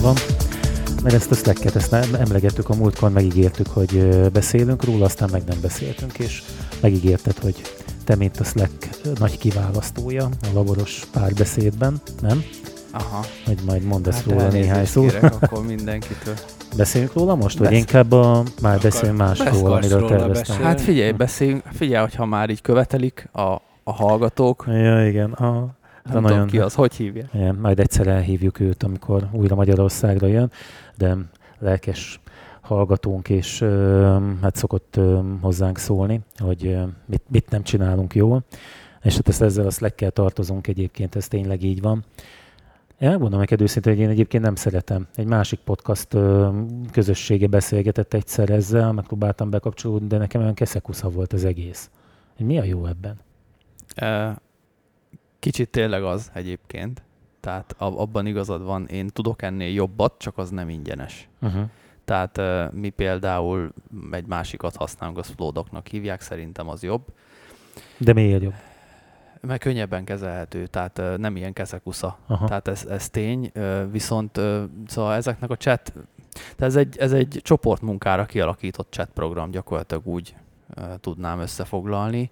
van. Mert ezt a Slack-et, ezt emlegettük a múltkor, megígértük, hogy beszélünk róla, aztán meg nem beszéltünk, és megígérted, hogy te, mint a Slack nagy kiválasztója a laboros párbeszédben, nem? Aha. Hogy majd mondasz hát róla néhány szót. akkor mindenkitől. Beszéljünk róla most, vagy inkább a, már beszéljünk másról, amiről terveztem? Hát figyelj, beszéljünk, figyelj, hogyha már így követelik a, a hallgatók. Ja, igen. A, nem nagyon, tudom ki az, hogy hívja. Igen, majd egyszer elhívjuk őt, amikor újra Magyarországra jön, de lelkes hallgatónk, és ö, hát szokott ö, hozzánk szólni, hogy ö, mit, mit nem csinálunk jól, és hát ezt ezzel a slack tartozunk egyébként, ez tényleg így van. Én megmondom neked őszintén, hogy én egyébként nem szeretem. Egy másik podcast közössége beszélgetett egyszer ezzel, megpróbáltam bekapcsolódni, de nekem olyan keszekusza volt az egész. Mi a jó ebben? Kicsit tényleg az egyébként. Tehát abban igazad van, én tudok ennél jobbat, csak az nem ingyenes. Uh-huh. Tehát mi például egy másikat használunk, az Flowdoknak hívják, szerintem az jobb. De miért jobb? Mert könnyebben kezelhető, tehát nem ilyen keszekusza. Aha. Tehát ez, ez tény, viszont szóval ezeknek a chat, tehát ez egy, ez egy csoportmunkára kialakított chat program, gyakorlatilag úgy tudnám összefoglalni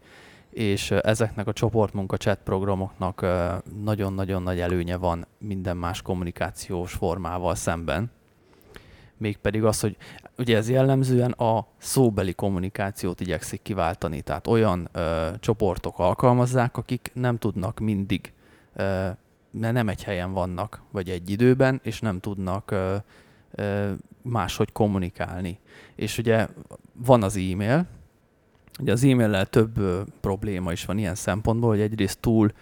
és ezeknek a csoportmunka chat programoknak nagyon-nagyon nagy előnye van minden más kommunikációs formával szemben. Mégpedig az, hogy ugye ez jellemzően a szóbeli kommunikációt igyekszik kiváltani, tehát olyan ö, csoportok alkalmazzák, akik nem tudnak mindig, ö, nem egy helyen vannak, vagy egy időben, és nem tudnak ö, ö, máshogy kommunikálni. És ugye van az e-mail, Ugye az e-maillel több ö, probléma is van ilyen szempontból, hogy egyrészt túl,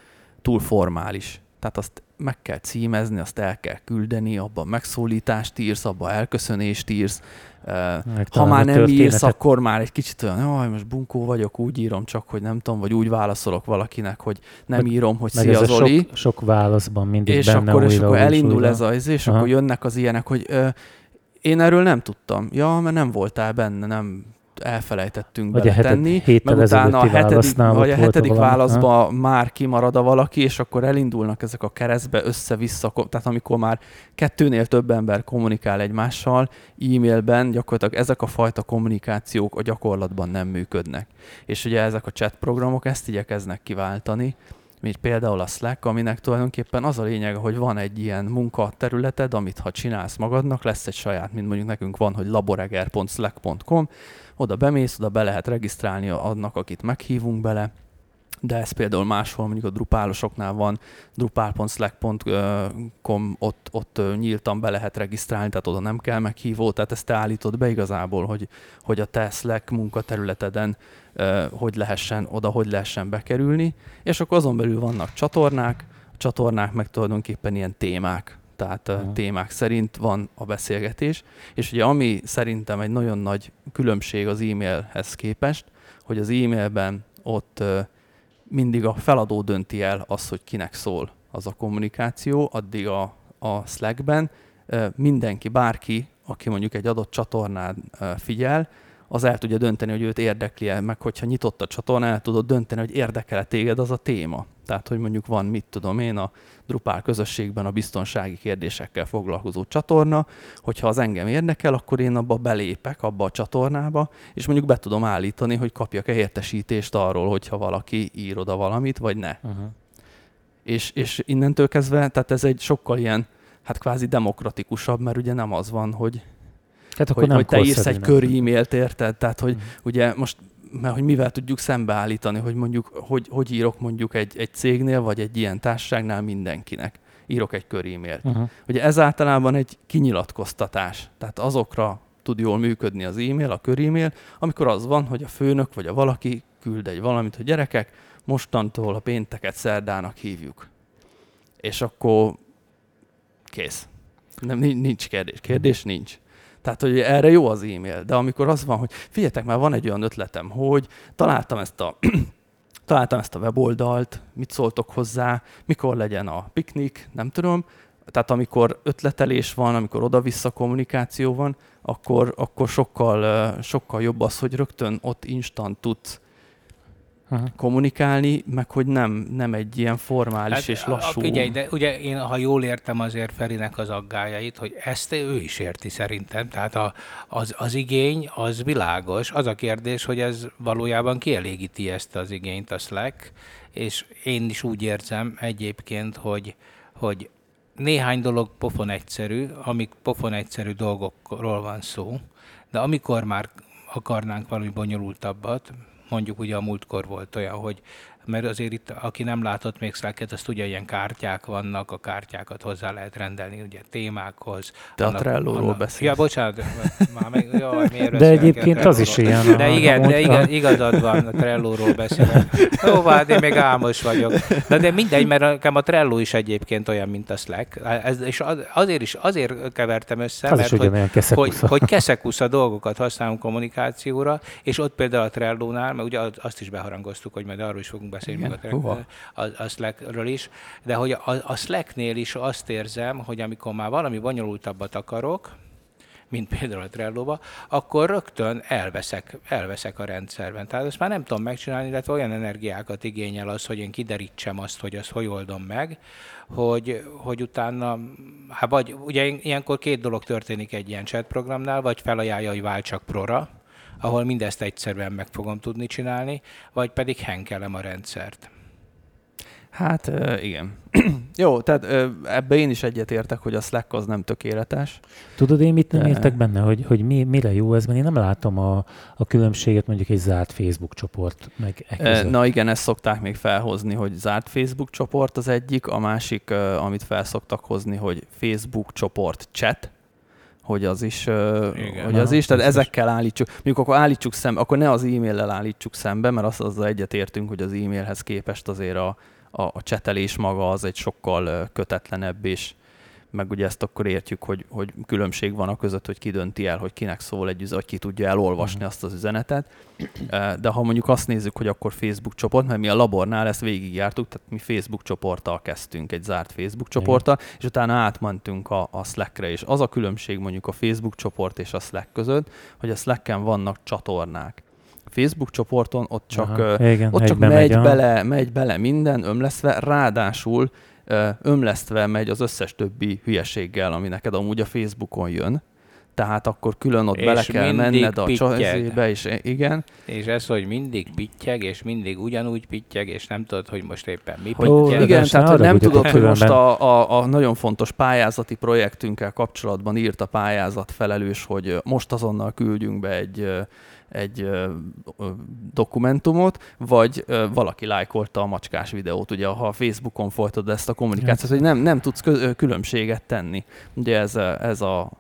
túl formális. Tehát azt meg kell címezni, azt el kell küldeni, abban megszólítást írsz, abban elköszönést írsz. Meg ha már nem írsz, akkor már egy kicsit olyan, hogy most bunkó vagyok, úgy írom csak, hogy nem tudom, vagy úgy válaszolok valakinek, hogy nem meg, írom, hogy szia Zoli. Sok, sok válaszban mindig és benne akkor, újra, és akkor elindul újra. ez az, és Aha. akkor jönnek az ilyenek, hogy ö, én erről nem tudtam. Ja, mert nem voltál benne, nem elfelejtettünk vagy beletenni, heted, meg utána a hetedik, vagy a hetedik válaszba már kimarad a valaki, és akkor elindulnak ezek a keresztbe össze-vissza, tehát amikor már kettőnél több ember kommunikál egymással, e-mailben gyakorlatilag ezek a fajta kommunikációk a gyakorlatban nem működnek. És ugye ezek a chat programok ezt igyekeznek kiváltani, mint például a Slack, aminek tulajdonképpen az a lényeg, hogy van egy ilyen munkaterületed, amit ha csinálsz magadnak, lesz egy saját, mint mondjuk nekünk van, hogy laboreger.slack.com, oda bemész, oda be lehet regisztrálni annak, akit meghívunk bele, de ez például máshol, mondjuk a drupálosoknál van, drupal.slack.com, ott, ott nyíltan be lehet regisztrálni, tehát oda nem kell meghívó, tehát ezt te állítod be igazából, hogy, hogy a te Slack munkaterületeden hogy lehessen, oda hogy lehessen bekerülni, és akkor azon belül vannak csatornák, a csatornák meg tulajdonképpen ilyen témák, tehát uh-huh. témák szerint van a beszélgetés, és ugye ami szerintem egy nagyon nagy különbség az e-mailhez képest, hogy az e-mailben ott mindig a feladó dönti el az, hogy kinek szól az a kommunikáció, addig a, a Slackben. Mindenki, bárki, aki mondjuk egy adott csatornán figyel, az el tudja dönteni, hogy őt érdekli -e, meg hogyha nyitott a csatorna, el tudod dönteni, hogy érdekel-e téged az a téma. Tehát, hogy mondjuk van, mit tudom én, a Drupal közösségben a biztonsági kérdésekkel foglalkozó csatorna, hogyha az engem érdekel, akkor én abba belépek, abba a csatornába, és mondjuk be tudom állítani, hogy kapjak-e értesítést arról, hogyha valaki ír oda valamit, vagy ne. Uh-huh. És, és innentől kezdve, tehát ez egy sokkal ilyen, hát kvázi demokratikusabb, mert ugye nem az van, hogy Hát akkor hogy, nem hogy te írsz egy kör e-mailt, érted? Tehát, hogy mm. ugye most mert hogy mivel tudjuk szembeállítani, hogy mondjuk, hogy, hogy írok mondjuk egy, egy cégnél, vagy egy ilyen társaságnál mindenkinek. Írok egy kör e-mailt. Uh-huh. Ugye ez általában egy kinyilatkoztatás. Tehát azokra tud jól működni az e-mail, a kör e-mail, amikor az van, hogy a főnök vagy a valaki küld egy valamit, hogy gyerekek, mostantól a pénteket szerdának hívjuk. És akkor kész. Nem, nincs kérdés. Kérdés nincs. Tehát, hogy erre jó az e-mail, de amikor az van, hogy figyeljetek, már van egy olyan ötletem, hogy találtam ezt a találtam ezt a weboldalt, mit szóltok hozzá, mikor legyen a piknik, nem tudom. Tehát amikor ötletelés van, amikor oda-vissza kommunikáció van, akkor, akkor sokkal, sokkal jobb az, hogy rögtön ott instant tudsz uh-huh. kommunikálni, meg hogy nem, nem egy ilyen formális hát, és lassú... Figyelj, de ugye én, ha jól értem azért Ferinek az aggájait, hogy ezt ő is érti szerintem, tehát a, az, az igény az világos. Az a kérdés, hogy ez valójában kielégíti ezt az igényt a Slack, és én is úgy érzem egyébként, hogy, hogy néhány dolog pofon egyszerű, amik pofon egyszerű dolgokról van szó, de amikor már akarnánk valami bonyolultabbat, mondjuk ugye a múltkor volt olyan, hogy mert azért itt, aki nem látott még Slack-et, azt ugye ilyen kártyák vannak, a kártyákat hozzá lehet rendelni ugye témákhoz. De annak, a Trello-ról beszélsz. Ja, bocsánat, már meg, jaj, miért De egyébként az is ilyen. De igen, de igaz, igazad van, a Trello-ról beszélek. Jó, hát én még álmos vagyok. De, de mindegy, mert nekem a Trello is egyébként olyan, mint a Slack. Ez, és azért is, azért kevertem össze, az mert hogy, hogy, hogy keszekusza dolgokat használunk kommunikációra, és ott például a Trello-nál, mert ugye azt is beharangoztuk, hogy majd arról is fogunk beszélni meg a, a, a Slackről is, de hogy a, a Slacknél is azt érzem, hogy amikor már valami bonyolultabbat akarok, mint például a trello akkor rögtön elveszek, elveszek a rendszerben. Tehát ezt már nem tudom megcsinálni, illetve olyan energiákat igényel az, hogy én kiderítsem azt, hogy azt hogy oldom meg, hogy, hogy utána, hát vagy ugye ilyenkor két dolog történik egy ilyen chat programnál, vagy felajánlja, hogy váltsak prora, ahol mindezt egyszerűen meg fogom tudni csinálni, vagy pedig henkelem a rendszert. Hát igen. Jó, tehát ebbe én is egyetértek, hogy a Slack az nem tökéletes. Tudod, én mit nem értek benne, hogy, hogy mi, mire jó ez, mert én nem látom a, a különbséget mondjuk egy zárt Facebook csoport meg e Na igen, ezt szokták még felhozni, hogy zárt Facebook csoport az egyik, a másik, amit felszoktak hozni, hogy Facebook csoport chat, hogy az is, Igen, hogy az is, tehát ezekkel állítsuk, mondjuk akkor állítsuk szembe, akkor ne az e-maillel állítsuk szembe, mert azt azzal egyetértünk, hogy az e-mailhez képest azért a, a, a csetelés maga az egy sokkal kötetlenebb és meg ugye ezt akkor értjük, hogy, hogy különbség van a között, hogy ki dönti el, hogy kinek szól egy üzenet, ki tudja elolvasni uh-huh. azt az üzenetet. De ha mondjuk azt nézzük, hogy akkor Facebook csoport, mert mi a labornál ezt végigjártuk, tehát mi Facebook csoporttal kezdtünk, egy zárt Facebook csoporttal, Igen. és utána átmentünk a, a Slackre, és az a különbség mondjuk a Facebook csoport és a Slack között, hogy a Slacken vannak csatornák. Facebook csoporton ott csak, Aha, igen, ott csak megy, megy, bele, megy bele minden ömleszve, ráadásul ömlesztve megy az összes többi hülyeséggel, ami neked amúgy a Facebookon jön. Tehát akkor külön ott és bele kell menned a csajzébe, és igen. És ez, hogy mindig pittyeg, és mindig ugyanúgy pittyeg, és nem tudod, hogy most éppen mi hogy, pittyeg. Igen, tehát hogy nem tudod, hogy most a, a, a nagyon fontos pályázati projektünkkel kapcsolatban írt a pályázat felelős, hogy most azonnal küldjünk be egy egy ö, ö, dokumentumot, vagy ö, valaki lájkolta a macskás videót, ugye ha a Facebookon folytod ezt a kommunikációt, hogy nem, nem tudsz különbséget tenni. Ugye ez, ez a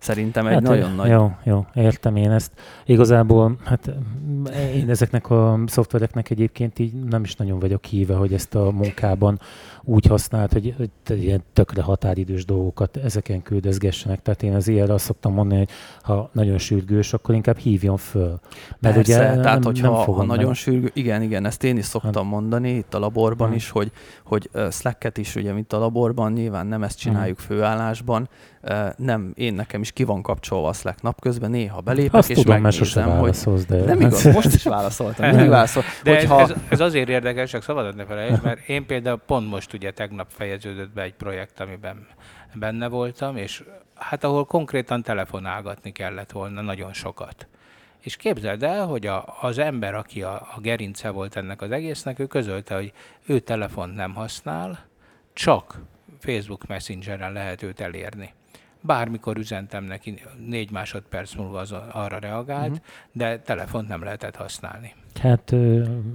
Szerintem egy hát, nagyon nagy... Jó, jó, értem én ezt. Igazából, hát én ezeknek a szoftvereknek egyébként így nem is nagyon vagyok híve, hogy ezt a munkában úgy használt, hogy, hogy ilyen tökre határidős dolgokat ezeken küldözgessenek. Tehát én az ilyenre azt szoktam mondani, hogy ha nagyon sürgős, akkor inkább hívjon föl. Mert Persze, ugye tehát nem, hogyha nem ha nagyon meg. sürgő, igen, igen, ezt én is szoktam hát. mondani itt a laborban hmm. is, hogy, hogy Slack-et is ugye, mint a laborban, nyilván nem ezt csináljuk hmm. főállásban, nem, én nekem is ki van kapcsolva a Slack napközben, néha belépek, Azt és tudom, megnézem, hogy... De... Nem igaz, most is válaszoltam, mindig válaszol. De hogyha... ez, ez, ez, azért érdekes, csak szabad ne felejtsd, mert én például pont most ugye tegnap fejeződött be egy projekt, amiben benne voltam, és hát ahol konkrétan telefonálgatni kellett volna nagyon sokat. És képzeld el, hogy a, az ember, aki a, a gerince volt ennek az egésznek, ő közölte, hogy ő telefont nem használ, csak Facebook Messengeren lehet őt elérni bármikor üzentem neki, négy másodperc múlva az arra reagált, uh-huh. de telefont nem lehetett használni. Hát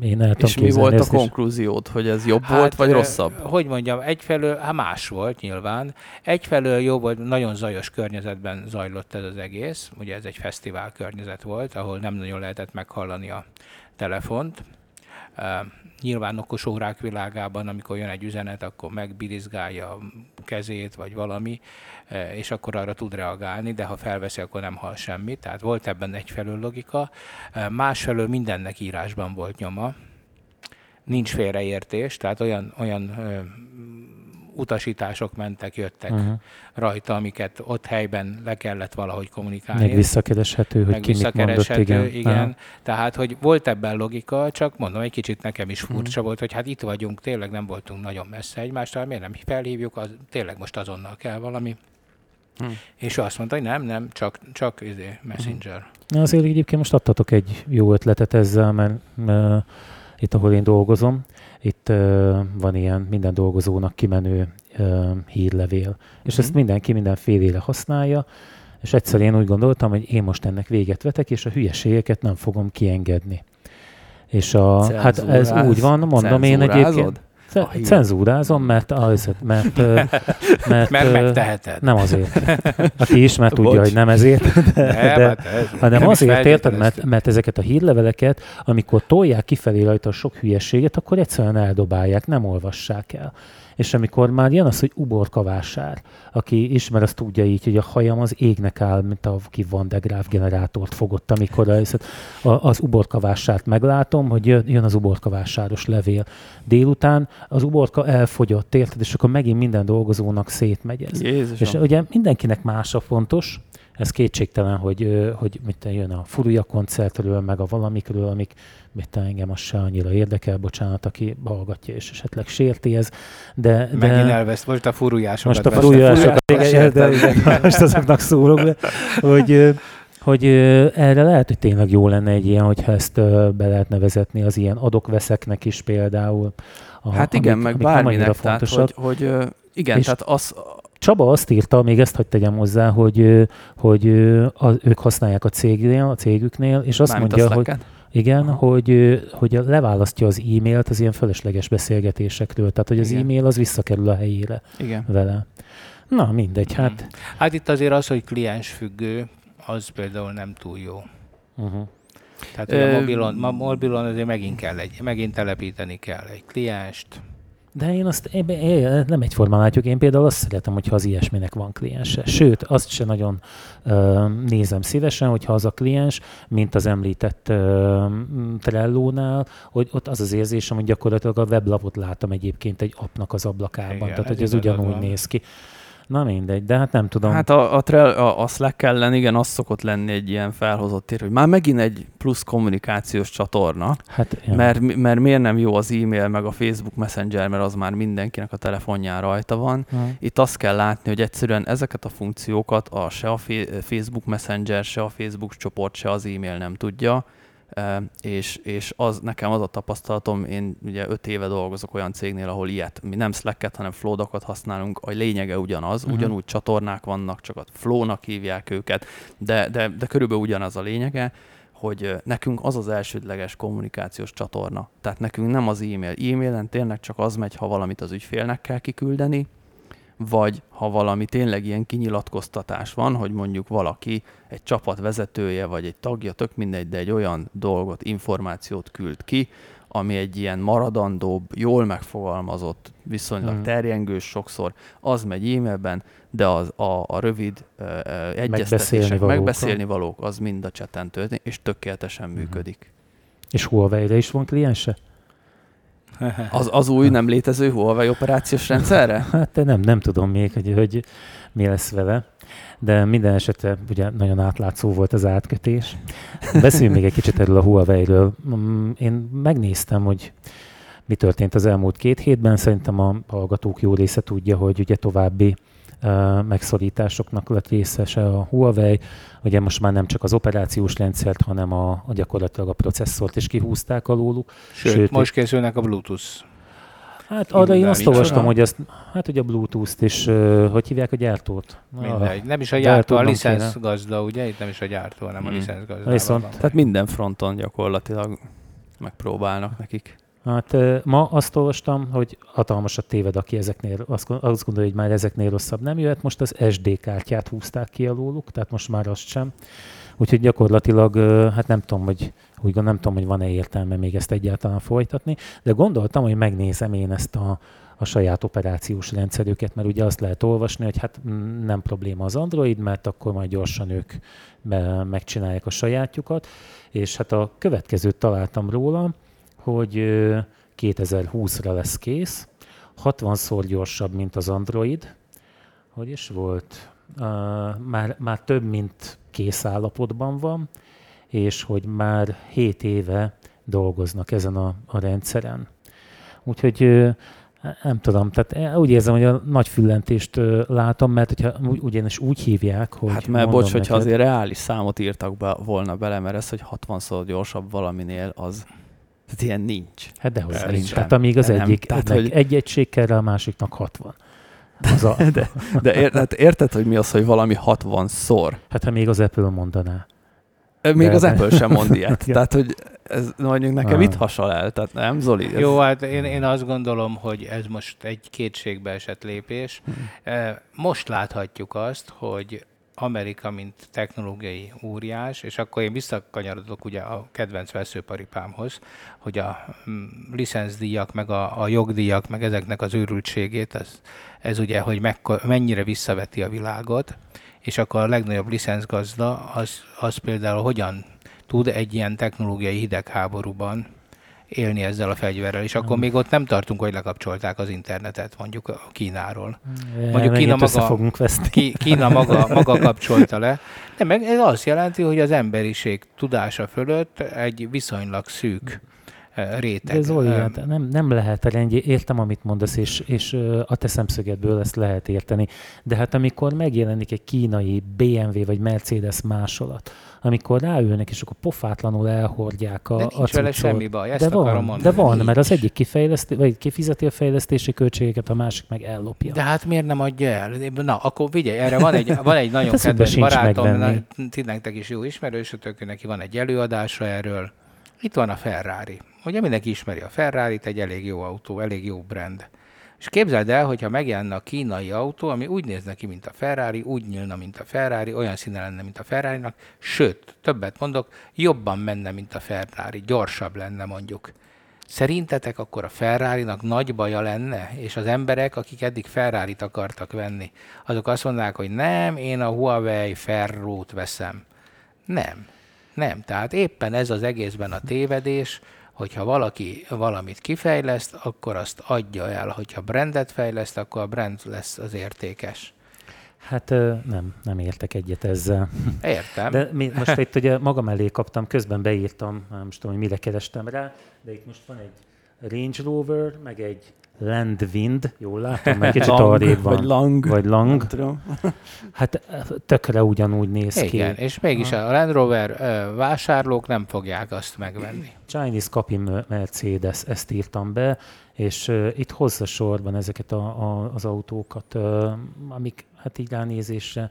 én el És mi volt a konklúziód, hogy ez jobb hát, volt, vagy rosszabb? Hogy mondjam, egyfelől, hát más volt nyilván. Egyfelől jobb volt, nagyon zajos környezetben zajlott ez az egész. Ugye ez egy fesztivál környezet volt, ahol nem nagyon lehetett meghallani a telefont nyilván okos órák világában, amikor jön egy üzenet, akkor megbirizgálja a kezét, vagy valami, e, és akkor arra tud reagálni, de ha felveszi, akkor nem hall semmit. Tehát volt ebben egyfelől logika. E, másfelől mindennek írásban volt nyoma. Nincs félreértés, tehát olyan, olyan utasítások mentek, jöttek uh-huh. rajta, amiket ott helyben le kellett valahogy kommunikálni. Meg visszakereshető, hogy meg ki mit mondott, igen. igen. Tehát, hogy volt ebben logika, csak mondom, egy kicsit nekem is furcsa uh-huh. volt, hogy hát itt vagyunk, tényleg nem voltunk nagyon messze egymástól, miért nem felhívjuk, az, tényleg most azonnal kell valami. Hmm. És ő azt mondta, hogy nem, nem, csak, csak izé, Messenger. Na azért egyébként most adtatok egy jó ötletet ezzel, mert uh, itt, ahol én dolgozom, itt uh, van ilyen minden dolgozónak kimenő uh, hírlevél. És hmm. ezt mindenki mindenfélére használja, és egyszer én úgy gondoltam, hogy én most ennek véget vetek, és a hülyeségeket nem fogom kiengedni. És a, hát ez úgy van, mondom én egyébként. Cenzúrázom, mert azért, mert, mert, mert megteheted. Nem azért. Aki ismer tudja, hogy nem ezért, de, nem, de, hát ez, hanem nem azért érted, mert, mert ezeket a hírleveleket, amikor tolják kifelé rajta sok hülyeséget, akkor egyszerűen eldobálják, nem olvassák el. És amikor már jön az, hogy uborkavásár, aki ismer, azt tudja így, hogy a hajam az égnek áll, mint aki Van de Graaf generátort fogott, amikor az, az uborkavásárt meglátom, hogy jön az uborkavásáros levél. Délután az uborka elfogyott, érted? És akkor megint minden dolgozónak szétmegy ez. Jézusom. És ugye mindenkinek más a fontos, ez kétségtelen, hogy, hogy mit jön a Furuja koncertről, meg a valamikről, amik mit engem az se annyira érdekel, bocsánat, aki hallgatja és esetleg sérti ez. De, de Megint elvesz, most a furujásokat. Most a furujásokat, igen, de, de, most azoknak szólok, de, hogy, hogy erre lehet, hogy tényleg jó lenne egy ilyen, hogyha ezt be lehetne vezetni az ilyen adok-veszeknek is például. A, hát igen, amik, meg amik bárminek, tehát, hogy, hogy igen, és tehát az, Csaba azt írta, még ezt hagyd tegyem hozzá, hogy, hogy az, ők használják a cégnél, a cégüknél, és azt Mármint mondja, hogy igen, hogy, hogy leválasztja az e-mailt az ilyen fölösleges beszélgetésekről, tehát hogy az Igen. e-mail az visszakerül a helyére Igen. vele. Na, mindegy, hát... Hmm. Hát itt azért az, hogy kliens függő, az például nem túl jó. Uh-huh. Tehát Ö... a mobilon, a mobilon azért megint kell egy, megint telepíteni kell egy klienst, de én azt én, én, nem egyformán látjuk. Én például azt szeretem, hogyha az ilyesminek van kliense. Sőt, azt se nagyon ö, nézem szívesen, hogyha az a kliens, mint az említett ö, Trello-nál, hogy ott az az érzésem, hogy gyakorlatilag a weblapot látom egyébként egy appnak az ablakában. Igen, Tehát, hogy ez ugyanúgy van. néz ki. Na mindegy, de hát nem tudom. Hát a, a, trail, a, a Slack ellen igen, az szokott lenni egy ilyen felhozott tér, hogy már megint egy plusz kommunikációs csatorna, hát, mert, mert miért nem jó az e-mail, meg a Facebook Messenger, mert az már mindenkinek a telefonján rajta van. Uh-huh. Itt azt kell látni, hogy egyszerűen ezeket a funkciókat a, se a Facebook Messenger, se a Facebook csoport, se az e-mail nem tudja és, és az, nekem az a tapasztalatom, én ugye öt éve dolgozok olyan cégnél, ahol ilyet, mi nem Slack-et, hanem Flow-dokat használunk, a lényege ugyanaz, uh-huh. ugyanúgy csatornák vannak, csak a Flow-nak hívják őket, de, de, de körülbelül ugyanaz a lényege, hogy nekünk az az elsődleges kommunikációs csatorna. Tehát nekünk nem az e-mail. E-mailen tényleg csak az megy, ha valamit az ügyfélnek kell kiküldeni, vagy ha valami tényleg ilyen kinyilatkoztatás van, hogy mondjuk valaki egy csapat vezetője, vagy egy tagja, tök mindegy, de egy olyan dolgot, információt küld ki, ami egy ilyen maradandóbb, jól megfogalmazott, viszonylag hmm. terjengős sokszor, az megy e-mailben, de az, a, a rövid uh, egyeztetések, megbeszélni valók, megbeszélni valók, az mind a cseten történik, és tökéletesen hmm. működik. És Huawei-re is van kliense? Az, az új nem létező Huawei operációs rendszerre? Hát nem, nem tudom még, hogy, hogy mi lesz vele, de minden esetre ugye nagyon átlátszó volt az átkötés. Beszéljünk még egy kicsit erről a Huawei-ről. Mm, én megnéztem, hogy mi történt az elmúlt két hétben. Szerintem a hallgatók jó része tudja, hogy ugye további megszorításoknak lett részese a Huawei. Ugye most már nem csak az operációs rendszert, hanem a, a gyakorlatilag a processzort is kihúzták alóluk. Sőt, Sőt most készülnek a Bluetooth. Hát arra én azt olvastam, hogy ezt, hát ugye a Bluetooth-t is, hogy hívják a gyártót? Mindegy. Nem is a gyártó, a licensz gazda, ugye? Itt nem is a gyártó, hanem hmm. a licensz gazda. Viszont, tehát minden fronton gyakorlatilag megpróbálnak nekik. Hát ma azt olvastam, hogy hatalmasat téved, aki ezeknél, azt, gondolja, hogy már ezeknél rosszabb nem jöhet. Most az SD kártyát húzták ki alóluk, tehát most már azt sem. Úgyhogy gyakorlatilag, hát nem tudom, hogy úgy nem tudom, hogy van-e értelme még ezt egyáltalán folytatni, de gondoltam, hogy megnézem én ezt a, a saját operációs rendszerüket, mert ugye azt lehet olvasni, hogy hát nem probléma az Android, mert akkor majd gyorsan ők megcsinálják a sajátjukat, és hát a következőt találtam róla, hogy 2020-ra lesz kész, 60-szor gyorsabb, mint az Android. Hogy is volt? Uh, már, már több, mint kész állapotban van, és hogy már 7 éve dolgoznak ezen a, a rendszeren. Úgyhogy nem tudom, tehát úgy érzem, hogy a nagy füllentést látom, mert hogyha ugyanis úgy hívják, hogy... Hát mert bocs, hogyha azért reális számot írtak be, volna bele, mert ez, hogy 60-szor gyorsabb valaminél, az tehát ilyen nincs. Hát dehogy nincs. nincs. Tehát amíg az nem, egyik, tehát, hogy... egy egység kell, a másiknak 60. Az a... de de ér, hát érted, hogy mi az, hogy valami 60-szor? Hát ha még az Apple mondaná. Még de, az Apple sem mond ilyet. Tehát, hogy ez mondjuk nekem ah. itt hasal el, tehát nem, Zoli? Ez... Jó, hát én, én azt gondolom, hogy ez most egy kétségbe esett lépés. Hmm. Most láthatjuk azt, hogy Amerika, mint technológiai óriás, és akkor én visszakanyarodok ugye a kedvenc veszőparipámhoz, hogy a mm, licenszdíjak, meg a, a jogdíjak, meg ezeknek az őrültségét, ez, ez ugye, hogy mekkor, mennyire visszaveti a világot, és akkor a legnagyobb licenszgazda az, az például hogyan tud egy ilyen technológiai hidegháborúban élni ezzel a fegyverrel, és akkor még ott nem tartunk, hogy lekapcsolták az internetet, mondjuk a Kínáról. Mondjuk Kína maga, fogunk Kína maga, maga kapcsolta le. De meg ez azt jelenti, hogy az emberiség tudása fölött egy viszonylag szűk réteg. De Zoli, hát nem, nem lehet rendje, értem, amit mondasz, és, és a te szemszögedből ezt lehet érteni, de hát amikor megjelenik egy kínai BMW vagy Mercedes másolat, amikor ráülnek, és akkor pofátlanul elhordják a, de nincs a vele semmi baj, ezt de van, akarom mondani. De van, nincs. mert az egyik kifejleszti, vagy kifizeti a fejlesztési költségeket, a másik meg ellopja. De hát miért nem adja el? Na, akkor vigyelj, erre van egy, van egy nagyon hát kedves barátom, ti nektek is jó ismerősötök, neki van egy előadása erről. Itt van a Ferrari. Ugye mindenki ismeri a Ferrari-t, egy elég jó autó, elég jó brand. És képzeld el, hogyha megjelenne a kínai autó, ami úgy nézne ki, mint a Ferrari, úgy nyílna, mint a Ferrari, olyan színe lenne, mint a Ferrari-nak, sőt, többet mondok, jobban menne, mint a Ferrari, gyorsabb lenne mondjuk. Szerintetek akkor a Ferrari-nak nagy baja lenne, és az emberek, akik eddig Ferrari-t akartak venni, azok azt mondják, hogy nem, én a Huawei Ferrót veszem. Nem. Nem. Tehát éppen ez az egészben a tévedés, hogyha valaki valamit kifejleszt, akkor azt adja el. Hogyha brandet fejleszt, akkor a brand lesz az értékes. Hát nem, nem értek egyet ezzel. Értem. De mi, most itt ugye magam elé kaptam, közben beírtam, nem tudom, hogy mire kerestem rá, de itt most van egy Range Rover, meg egy Landwind, jól látom, meg kicsit arrébb van. Vagy Lang. Vagy Lang. Hát tökre ugyanúgy néz Igen, ki. Igen, és mégis a Land Rover vásárlók nem fogják azt megvenni. Chinese Copy Mercedes, ezt írtam be, és uh, itt hozza sorban ezeket a, a, az autókat, amik hát így ránézésre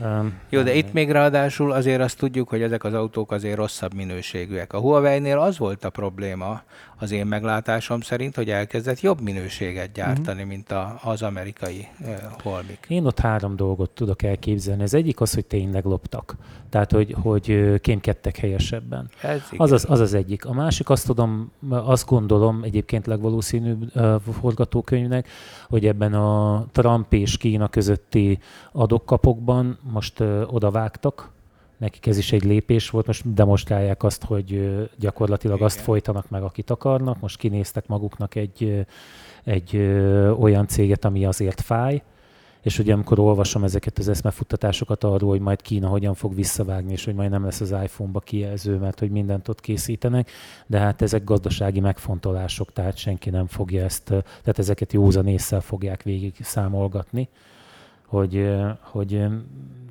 Um, Jó, de itt még ráadásul azért azt tudjuk, hogy ezek az autók azért rosszabb minőségűek. A Huawei-nél az volt a probléma, az én meglátásom szerint, hogy elkezdett jobb minőséget gyártani, uh-huh. mint a, az amerikai uh, holmik. Én ott három dolgot tudok elképzelni. Az egyik az, hogy tényleg loptak. Tehát, hogy, hogy kémkedtek helyesebben. Ez az, az, az az egyik. A másik azt tudom, azt gondolom egyébként legvalószínűbb uh, forgatókönyvnek, hogy ebben a Trump és Kína közötti adokkapokban most odavágtak, nekik ez is egy lépés volt, most demonstrálják azt, hogy gyakorlatilag Igen. azt folytanak meg, akit akarnak, most kinéztek maguknak egy, egy olyan céget, ami azért fáj, és ugye amikor olvasom ezeket az eszmefuttatásokat arról, hogy majd Kína hogyan fog visszavágni, és hogy majd nem lesz az iPhone-ba kijelző, mert hogy mindent ott készítenek, de hát ezek gazdasági megfontolások, tehát senki nem fogja ezt, tehát ezeket józan észre fogják végig számolgatni, hogy, hogy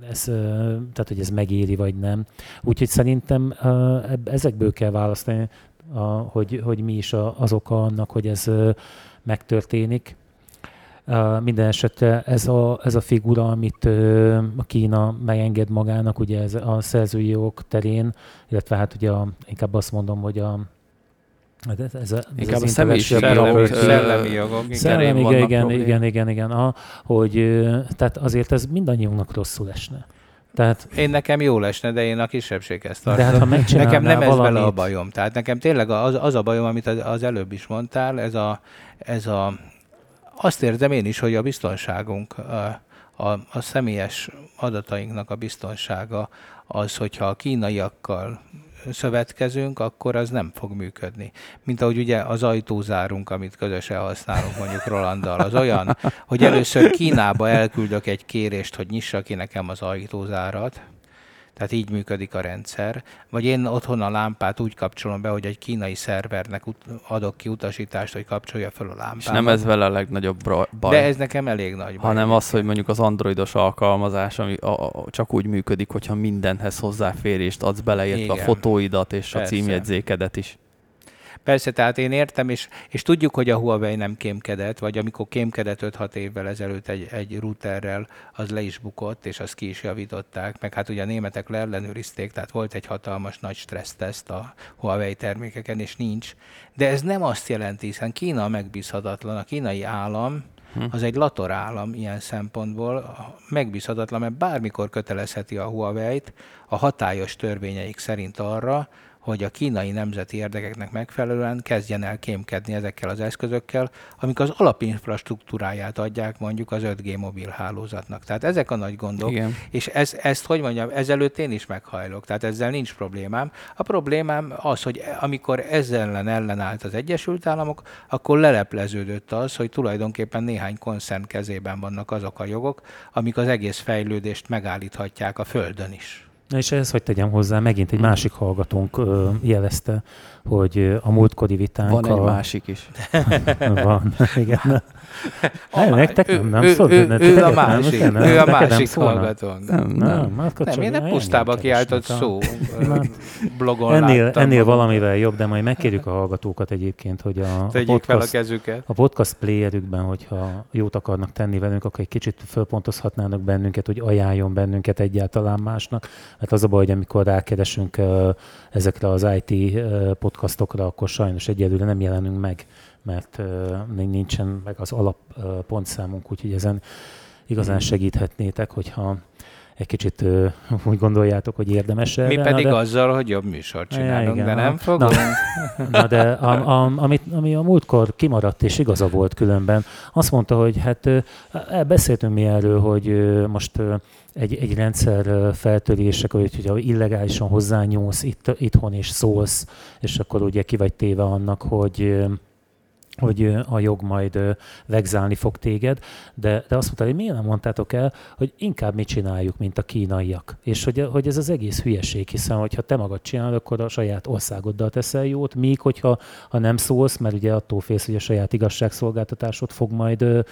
ez, tehát hogy ez megéri vagy nem. Úgyhogy szerintem ezekből kell választani, hogy, hogy mi is az oka annak, hogy ez megtörténik. Minden esetre ez a, ez a figura, amit a Kína megenged magának, ugye ez a szerzői jogok terén, illetve hát ugye a, inkább azt mondom, hogy a, Hát ez, ez, ez Inkább a személyi szellemi, szellemi jogok. Szellemi, igen, igen, igen, igen, igen, a, hogy tehát azért ez mindannyiunknak rosszul esne. Tehát, én nekem jó lesne, de én a kisebbséghez tartom. De hát, ha nekem nem ez valamit... vele a bajom. Tehát nekem tényleg az, az a bajom, amit az előbb is mondtál, ez a, ez a azt érzem én is, hogy a biztonságunk, a, a, a személyes adatainknak a biztonsága az, hogyha a kínaiakkal szövetkezünk, akkor az nem fog működni. Mint ahogy ugye az ajtózárunk, amit közösen használunk mondjuk Rolanddal, az olyan, hogy először Kínába elküldök egy kérést, hogy nyissa ki nekem az ajtózárat, tehát így működik a rendszer. Vagy én otthon a lámpát úgy kapcsolom be, hogy egy kínai szervernek adok ki utasítást, hogy kapcsolja fel a lámpát. És nem ez vele a legnagyobb baj. De ez nekem elég nagy baj. Hanem az, hogy mondjuk az androidos alkalmazás, ami a, a, csak úgy működik, hogyha mindenhez hozzáférést adsz beleértve Igen. a fotóidat és Persze. a címjegyzékedet is. Persze, tehát én értem, és, és tudjuk, hogy a Huawei nem kémkedett, vagy amikor kémkedett 5-6 évvel ezelőtt egy, egy routerrel, az le is bukott, és azt ki is javították, meg hát ugye a németek leellenőrizték, tehát volt egy hatalmas nagy stresszteszt a Huawei termékeken, és nincs. De ez nem azt jelenti, hiszen Kína megbízhatatlan, a kínai állam, hm. az egy lator állam ilyen szempontból, megbízhatatlan, mert bármikor kötelezheti a Huawei-t a hatályos törvényeik szerint arra, hogy a kínai nemzeti érdekeknek megfelelően kezdjen el kémkedni ezekkel az eszközökkel, amik az alapinfrastruktúráját adják mondjuk az 5G mobil hálózatnak. Tehát ezek a nagy gondok, Igen. és ez, ezt, hogy mondjam, ezelőtt én is meghajlok, tehát ezzel nincs problémám. A problémám az, hogy amikor ezzel ellen ellenállt az Egyesült Államok, akkor lelepleződött az, hogy tulajdonképpen néhány koncern kezében vannak azok a jogok, amik az egész fejlődést megállíthatják a Földön is. Na és ehhez hogy tegyem hozzá, megint egy másik hallgatónk ö, jelezte, hogy a múltkori vitánk... Van egy másik is. van, igen. Nem, nektek nem, nem ő, szól, ő, ő, ő a másik, nem, ő a másik hallgató. Nem, nem, nem, nem én nem pusztába kiáltott szó blogon ennél, láttam. Ennél valamivel jobb, de majd megkérjük a hallgatókat egyébként, hogy a, a podcast, fel a, a podcast playerükben, hogyha jót akarnak tenni velünk, akkor egy kicsit fölpontozhatnának bennünket, hogy ajánljon bennünket egyáltalán másnak. Mert az a baj, hogy amikor rákeresünk ezekre az IT podcastokra, akkor sajnos egyelőre nem jelenünk meg mert még nincsen meg az alap pontszámunk, úgyhogy ezen igazán hmm. segíthetnétek, hogyha egy kicsit úgy gondoljátok, hogy érdemes erre. Mi pedig de... azzal, hogy jobb műsort csinálunk, ja, igen, de nem fogunk. Na, na de a, a, amit, ami a múltkor kimaradt, és igaza volt különben, azt mondta, hogy hát uh, beszéltünk mi erről, hogy most egy, egy rendszer feltörések, hogy, hogy illegálisan hozzányúlsz itt, itthon és szólsz, és akkor ugye ki vagy téve annak, hogy hogy a jog majd vegzálni fog téged, de, de azt mondta, hogy miért nem mondtátok el, hogy inkább mi csináljuk, mint a kínaiak. És hogy, hogy ez az egész hülyeség, hiszen hogyha te magad csinálod, akkor a saját országoddal teszel jót, míg hogyha ha nem szólsz, mert ugye attól félsz, hogy a saját igazságszolgáltatásod fog majd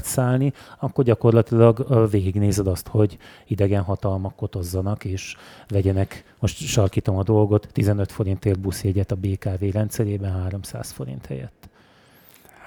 szállni, akkor gyakorlatilag uh, végignézed azt, hogy idegen hatalmak kotozzanak, és vegyenek, most sarkítom a dolgot, 15 forintért buszjegyet a BKV rendszerében 300 forint helyett.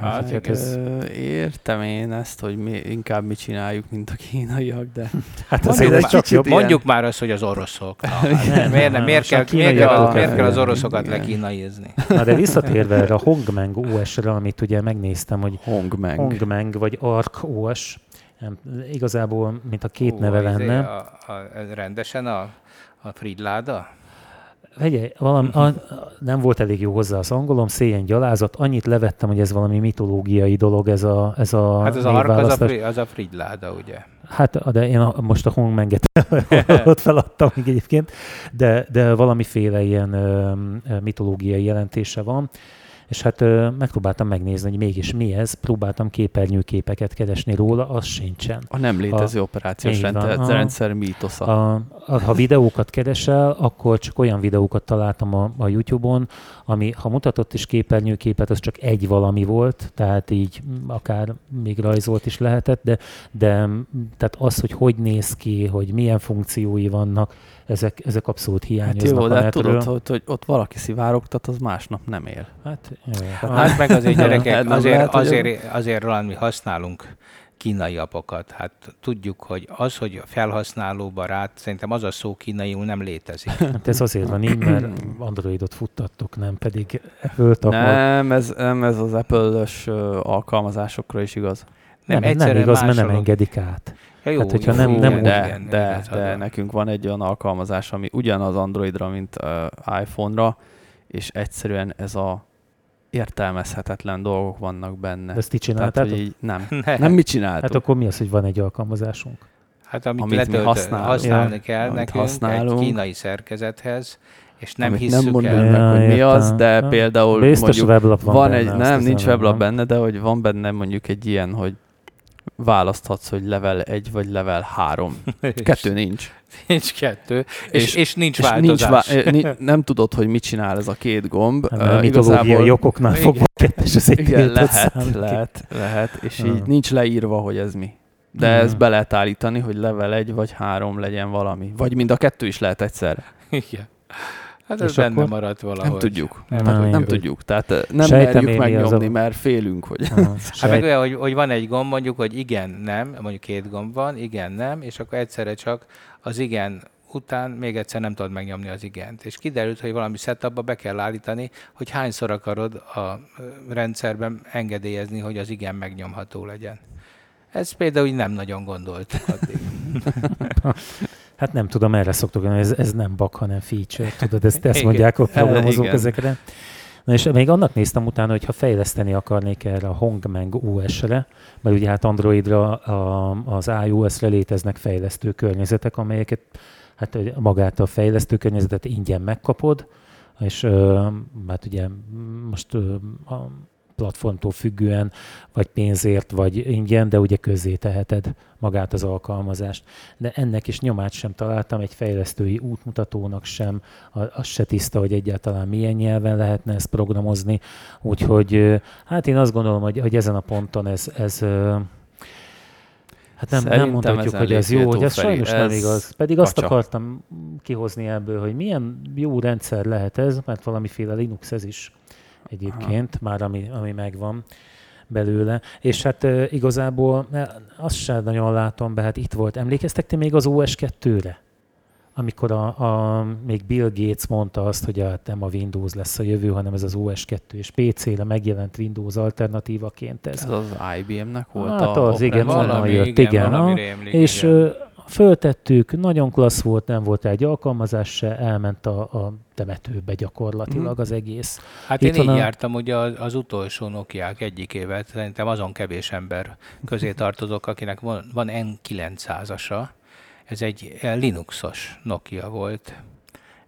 Hát, hát ez... értem én ezt, hogy mi, inkább mi csináljuk, mint a kínaiak, de... Hát azért ez csak jobb. Mondjuk már azt, hogy az oroszok. Na, hát, miért, nem, miért, kell, miért, kell, miért kell az oroszokat lekínaizni? Na de visszatérve erre a Hongmeng OS-re, amit ugye megnéztem, hogy Hongmeng, Hongmeng vagy Arc OS, nem, igazából, mint a két Ó, neve izé lenne. A, a, rendesen a, a Fridláda? Figyelj, valami, a, nem volt elég jó hozzá az angolom, szégyen gyalázat, annyit levettem, hogy ez valami mitológiai dolog, ez a Ez a hát az a hark, az a, az a Fridláda, ugye? Hát, de én a, most a Hongmenget ott feladtam még egyébként, de, de valamiféle ilyen ö, mitológiai jelentése van és hát ö, megpróbáltam megnézni, hogy mégis mi ez, próbáltam képernyőképeket keresni róla, az sincsen. A nem létező a, operációs rendszer, a, rendszer mítosza. A, a, ha videókat keresel, akkor csak olyan videókat találtam a, a YouTube-on, ami ha mutatott is képernyőképet, az csak egy valami volt, tehát így akár még rajzolt is lehetett, de, de tehát az, hogy hogy néz ki, hogy milyen funkciói vannak, ezek, ezek abszolút hiányoznak hát jó, de hát tudod, hogy, hogy ott valaki szivárogtat, az másnap nem él. Hát, jó. hát meg azért gyerekek, azért, lehet, azért, azért Roland, mi használunk kínai apokat. Hát tudjuk, hogy az, hogy felhasználó barát, szerintem az a szó kínaiul nem létezik. Hát ez azért van így, mert Androidot futtattok, nem pedig apple Nem, ez, nem ez az Apple-ös alkalmazásokra is igaz. Nem, nem, nem igaz, mert nem engedik át. Ja, jó, hát, hogyha jó, nem, nem de, igen, de, igaz, de nekünk van egy olyan alkalmazás, ami ugyanaz Androidra, mint uh, iPhone-ra, és egyszerűen ez a értelmezhetetlen dolgok vannak benne. Ezt ti csináltátok? Tehát, így, nem, nem mi csináltuk. Hát akkor mi az, hogy van egy alkalmazásunk? Hát amit, amit letölt, mi használ, használni ja, kell nekünk használunk. egy kínai szerkezethez, és nem amit hisszük nem mondom el. meg, hogy mi Ja, az, értem. de Ja. például Biztos mondjuk weblap van, van benne, egy, nem, nincs nem? weblap benne, de hogy van benne mondjuk egy ilyen, hogy választhatsz, hogy level 1 vagy level 3. Kettő nincs. Nincs kettő, és, és, és nincs és nincs változás. vá- ni- nem tudod, hogy mit csinál ez a két gomb. Hát, Ö, mert mitológiai okoknál Igen. fogva kettes az egy igen, tiltott lehet, lehet, lehet, és Ah. így nincs leírva, hogy ez mi. De Mhm. ezt be lehet állítani, hogy level 1 vagy 3 legyen valami. Vagy mind a kettő is lehet egyszer. Igen. Hát ez benne maradt valahogy. Nem tudjuk. Nem, Nem, tudjuk. Nem tudjuk. Tehát ö, nem Sejtem merjük megnyomni, a- mert félünk, hogy... Aha, Hát meg olyan, hogy, hogy van egy gomb, mondjuk, hogy igen, nem, mondjuk két gomb van, igen, nem, és akkor egyszerre csak az igen után még egyszer nem tudod megnyomni az igent. És kiderült, hogy valami setupba be kell állítani, hogy hányszor akarod a rendszerben engedélyezni, hogy az igen megnyomható legyen. Ez például így nem nagyon gondolt addig. Hát nem tudom, erre szoktuk, ez, ez nem bug, hanem feature. Tudod, ezt, ezt mondják a programozók Igen. ezekre. Na és még annak néztem utána, hogy ha fejleszteni akarnék erre a Hongmeng OS-re, mert ugye hát Androidra a, az iOS-re léteznek fejlesztő környezetek, amelyeket hát magát a fejlesztő környezetet ingyen megkapod, és hát ugye most platformtól függően, vagy pénzért, vagy ingyen, de ugye közzé teheted magát az alkalmazást. De ennek is nyomát sem találtam, egy fejlesztői útmutatónak sem, az se tiszta, hogy egyáltalán milyen nyelven lehetne ezt programozni. Úgyhogy hát én azt gondolom, hogy, hogy ezen a ponton ez, ez Hát nem, nem mondhatjuk, hogy ez jó, hogy ez sajnos nem igaz. Pedig azt kacsa. akartam kihozni ebből, hogy milyen jó rendszer lehet ez, mert valamiféle Linux ez is egyébként, már ami, ami megvan belőle. És hát e, igazából azt sem nagyon látom be, hát itt volt. Emlékeztek ti még az OS 2-re? Amikor a, a, még Bill Gates mondta azt, hogy a, nem a Windows lesz a jövő, hanem ez az OS 2, és PC-re megjelent Windows alternatívaként ez. Ez az IBM-nek volt Hát a az, igen, oprendszer? onnan jött, igen, valami ah, rémlik, És igen. Föltettük, nagyon klassz volt, nem volt egy alkalmazás se, elment a, a temetőbe gyakorlatilag az egész. Hát Itt én így a- jártam ugye az, az utolsó Nokiák egyikével, szerintem azon kevés ember közé tartozok, akinek van, van N900-asa. Ez egy Linuxos Nokia volt,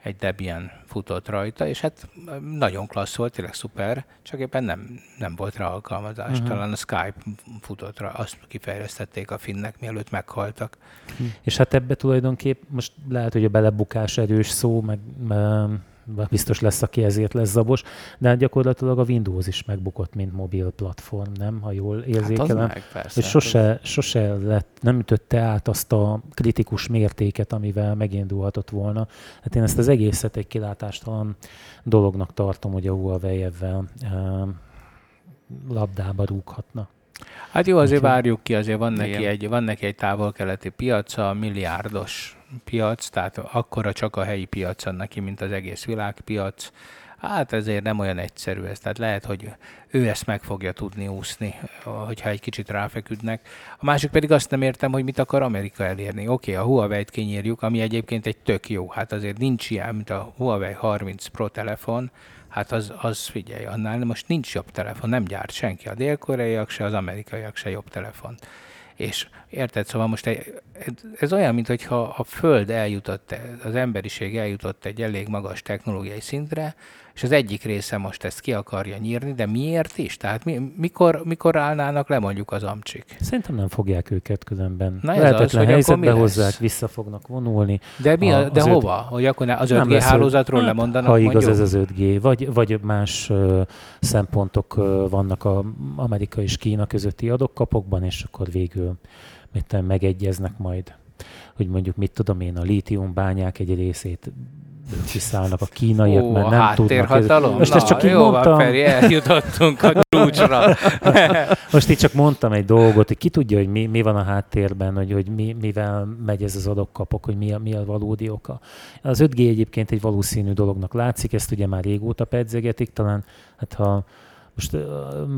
egy Debian futott rajta, és hát nagyon klassz volt, tényleg szuper, csak éppen nem, nem volt rá alkalmazás. Mhm. Uh-huh. Talán a Skype futott rá, azt kifejlesztették a finnek, mielőtt meghalt És hát ebbe tulajdonképp most lehet, hogy a belebukás erős szó, meg em, biztos lesz, aki ezért lesz zabos, de hát gyakorlatilag a Windows is megbukott, mint mobil platform, nem? Ha jól Hát érzékelem. meg, persze. És sose, sose lett, nem ütötte át azt a kritikus mértéket, amivel megindulhatott volna. Hát én ezt az egészet egy kilátástalan dolognak tartom, hogy a Huawei ebben labdába rúghatna. Hát jó, azért várjuk ki, azért van neki, egy, van neki egy távol-keleti piaca, milliárdos piac, tehát akkora csak a helyi piac neki, mint az egész világpiac. Hát ezért nem olyan egyszerű ez. Tehát lehet, hogy ő ezt meg fogja tudni úszni, hogyha egy kicsit ráfeküdnek. A másik pedig azt nem értem, hogy mit akar Amerika elérni. Oké, okay, a Huawei-t kinyírjuk, ami egyébként egy tök jó. Hát azért nincs ilyen, mint a Huawei 30 Pro telefon, Hát az, az figyelj, annál most nincs jobb telefon, nem gyárt senki, a dél-koreaiak se, az amerikaiak se jobb telefon. És érted, szóval most ez olyan, mintha a Föld eljutott, az emberiség eljutott egy elég magas technológiai szintre, és az egyik része most ezt ki akarja nyírni, de miért is? Tehát mi, mikor, mikor állnának le mondjuk az amcsik? Szerintem nem fogják őket különben. Na ez az, Lehetetlen hogy helyzetbe hozzák, vissza fognak vonulni. De, mi A- a, de az öt- hova? Hogy akkor az Nem 5G lesz, hogy- hálózatról hát, lemondanak Ha igaz mondjuk? ez az 5G, vagy, vagy más ö, szempontok ö, vannak a Amerika és Kína közötti adokkapokban, és akkor végül mit megegyeznek majd, hogy mondjuk mit tudom én, a lítium bányák egy részét kiszállnak a kínaiak, Ó, mert a nem tudnak. háttérhatalom? Most Na, ezt csak így jó van, mondtam. Feri, eljutottunk a csúcsra. Most itt csak mondtam egy dolgot, hogy ki tudja, hogy mi, mi van a háttérben, hogy, hogy mi, mivel megy ez az adokkapok, hogy mi a, mi a valódi oka. Az 5G egyébként egy valószínű dolognak látszik, ezt ugye már régóta pedzegetik, talán hát ha most uh,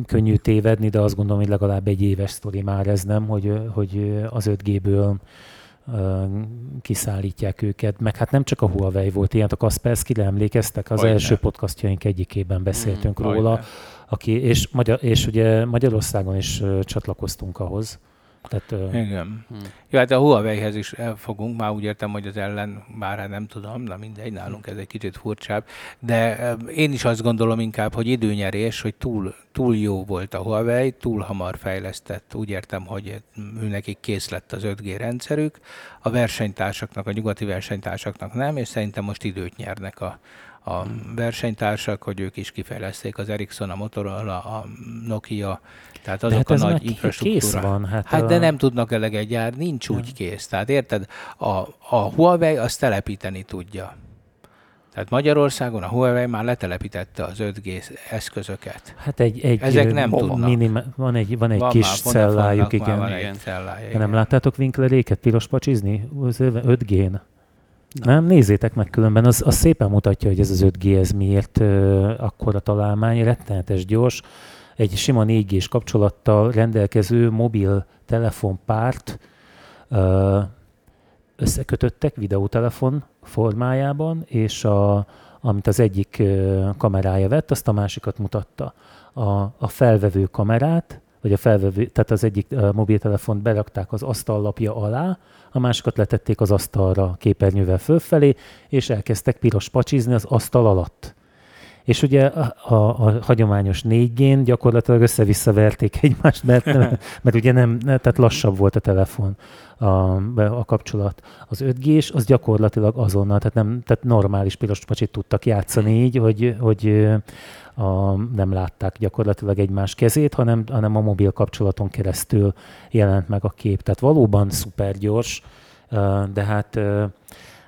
könnyű tévedni, de azt gondolom, hogy legalább egy éves sztori már ez nem, hogy, hogy az 5G-ből ö, kiszállítják őket, meg hát nem csak a Huawei volt ilyen, a Kaspersky-re emlékeztek, az Hogyne. első podcastjaink egyikében beszéltünk Mm, róla, aki, és, magyar, és ugye Magyarországon is csatlakoztunk ahhoz, Tehát, Igen. Hm. Jó, hát a Huawei-hez is fogunk, már úgy értem, hogy az ellen, bár hát nem tudom, na mindegy, nálunk ez egy kicsit furcsább, de én is azt gondolom inkább, hogy időnyerés, hogy túl, túl jó volt a Huawei, túl hamar fejlesztett, úgy értem, hogy ő nekik kész lett az 5G rendszerük, a versenytársaknak, a nyugati versenytársaknak nem, és szerintem most időt nyernek a, a versenytársak, hogy ők is kifejleszték az Ericsson, a Motorola, a Nokia, tehát azok de hát a nagy infrastruktúra. Kész van, hát, hát a... de nem tudnak eleget gyár, nincs úgy kész. Tehát érted, a, a Huawei azt telepíteni tudja. Tehát Magyarországon a Huawei már letelepítette az 5G eszközöket. Hát egy, egy Ezek nem o, tudnak. Minima, van egy, van egy van kis már, cellájuk, igen. Van igen. Egy cellája, igen. Nem láttátok Winkleréket piros pacsizni 5G-n? Nem, nézzétek meg különben, az, az szépen mutatja, hogy ez az 5G ez miért ö, akkora találmány, rettenetes gyors, egy sima 4 g kapcsolattal rendelkező mobil telefonpárt ö, összekötöttek videótelefon formájában, és a, amit az egyik kamerája vett, azt a másikat mutatta. A, a felvevő kamerát vagy a felvevő, tehát az egyik mobiltelefont berakták az asztallapja alá, a másikat letették az asztalra képernyővel fölfelé, és elkezdtek piros pacsizni az asztal alatt. És ugye a, a, a hagyományos 4G-n gyakorlatilag össze-vissza verték egymást, mert, mert ugye nem, tehát lassabb volt a telefon, a, a kapcsolat. Az 5G-s az gyakorlatilag azonnal, tehát, nem, tehát normális piros pacsit tudtak játszani így, hogy, hogy a, nem látták gyakorlatilag egymás kezét, hanem, hanem a mobil kapcsolaton keresztül jelent meg a kép. Tehát valóban szuper gyors, de hát